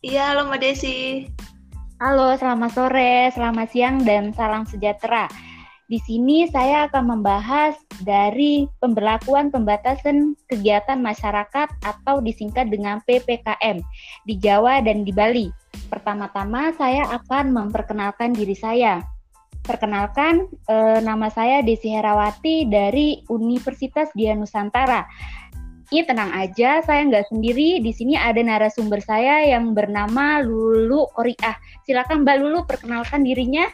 Iya, halo Mbak Desi. Halo, selamat sore, selamat siang, dan salam sejahtera. Di sini saya akan membahas dari pemberlakuan pembatasan kegiatan masyarakat atau disingkat dengan PPKM di Jawa dan di Bali. Pertama-tama saya akan memperkenalkan diri saya. Perkenalkan, eh, nama saya Desi Herawati dari Universitas Dia Nusantara. Ini tenang aja, saya nggak sendiri. Di sini ada narasumber saya yang bernama Lulu Koriah. Silakan Mbak Lulu perkenalkan dirinya.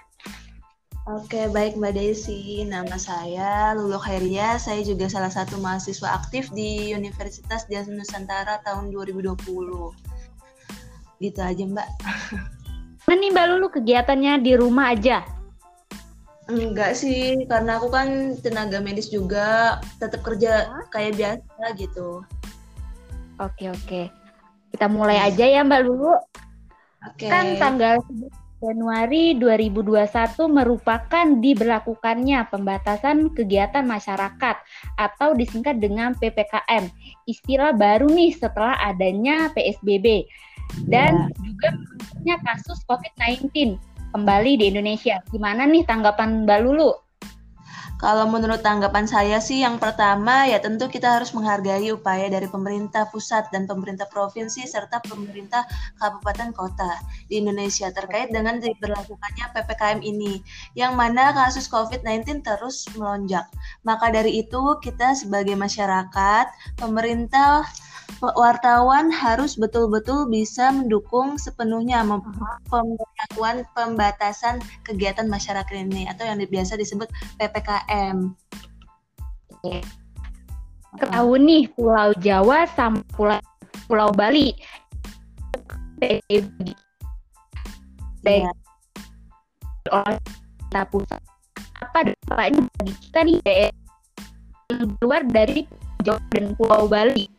Oke, baik Mbak Desi. Nama saya Lulu Khairia. Saya juga salah satu mahasiswa aktif di Universitas Dias Nusantara tahun 2020. Gitu aja Mbak. Mana nih Mbak Lulu kegiatannya di rumah aja? Enggak sih, karena aku kan tenaga medis juga, tetap kerja kayak biasa gitu. Oke oke, kita mulai aja ya Mbak Lulu. Oke. Kan tanggal 11 Januari 2021 merupakan diberlakukannya pembatasan kegiatan masyarakat atau disingkat dengan PPKM. Istilah baru nih setelah adanya PSBB dan juga munculnya kasus COVID-19 kembali di Indonesia. Gimana nih tanggapan Mbak Lulu? Kalau menurut tanggapan saya sih yang pertama ya tentu kita harus menghargai upaya dari pemerintah pusat dan pemerintah provinsi serta pemerintah kabupaten kota di Indonesia terkait dengan diberlakukannya PPKM ini yang mana kasus COVID-19 terus melonjak. Maka dari itu kita sebagai masyarakat, pemerintah wartawan harus betul-betul bisa mendukung sepenuhnya pemberlakuan pembatasan kegiatan masyarakat ini atau yang biasa disebut PPKM. Ketahui nih Pulau Jawa sama Pulau Pulau Bali. Baik. Oleh kita pusat apa dampaknya bagi kita nih luar dari Jawa dan Pulau Bali?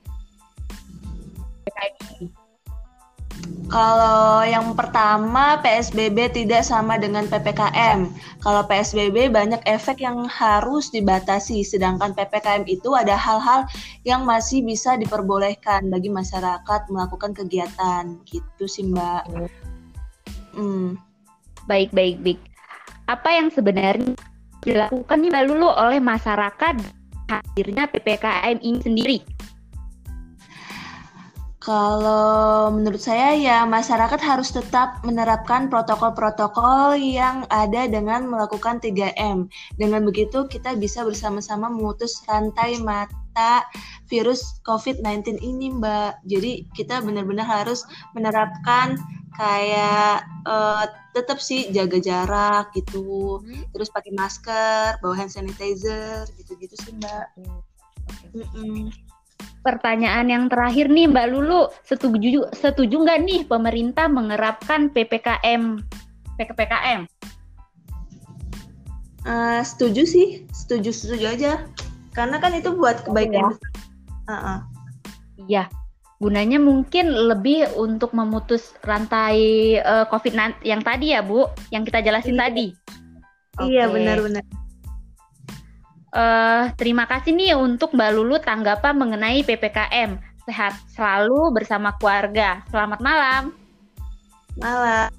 Kalau yang pertama PSBB tidak sama dengan PPKM. Kalau PSBB banyak efek yang harus dibatasi, sedangkan PPKM itu ada hal-hal yang masih bisa diperbolehkan bagi masyarakat melakukan kegiatan. Gitu sih Mbak. Hmm. Baik, baik, baik. Apa yang sebenarnya dilakukan nih Mbak Lulu oleh masyarakat hadirnya PPKM ini sendiri? Kalau menurut saya ya masyarakat harus tetap menerapkan protokol-protokol yang ada dengan melakukan 3M. Dengan begitu kita bisa bersama-sama memutus rantai mata virus COVID-19 ini, Mbak. Jadi kita benar-benar harus menerapkan kayak uh, tetap sih jaga jarak gitu. Hmm. Terus pakai masker, bawa hand sanitizer gitu-gitu sih, Mbak. Okay. Okay. Mm -mm pertanyaan yang terakhir nih Mbak Lulu, setuju setuju nggak nih pemerintah mengerapkan PPKM PPKM? Uh, setuju sih, setuju setuju aja. Karena kan itu buat kebaikan. Ya. Uh -uh. Iya, gunanya mungkin lebih untuk memutus rantai uh, COVID yang tadi ya Bu, yang kita jelasin iya. tadi. Iya benar-benar. Uh, terima kasih nih untuk Mbak Lulu tanggapan mengenai PPKM. Sehat selalu bersama keluarga. Selamat malam. Malam.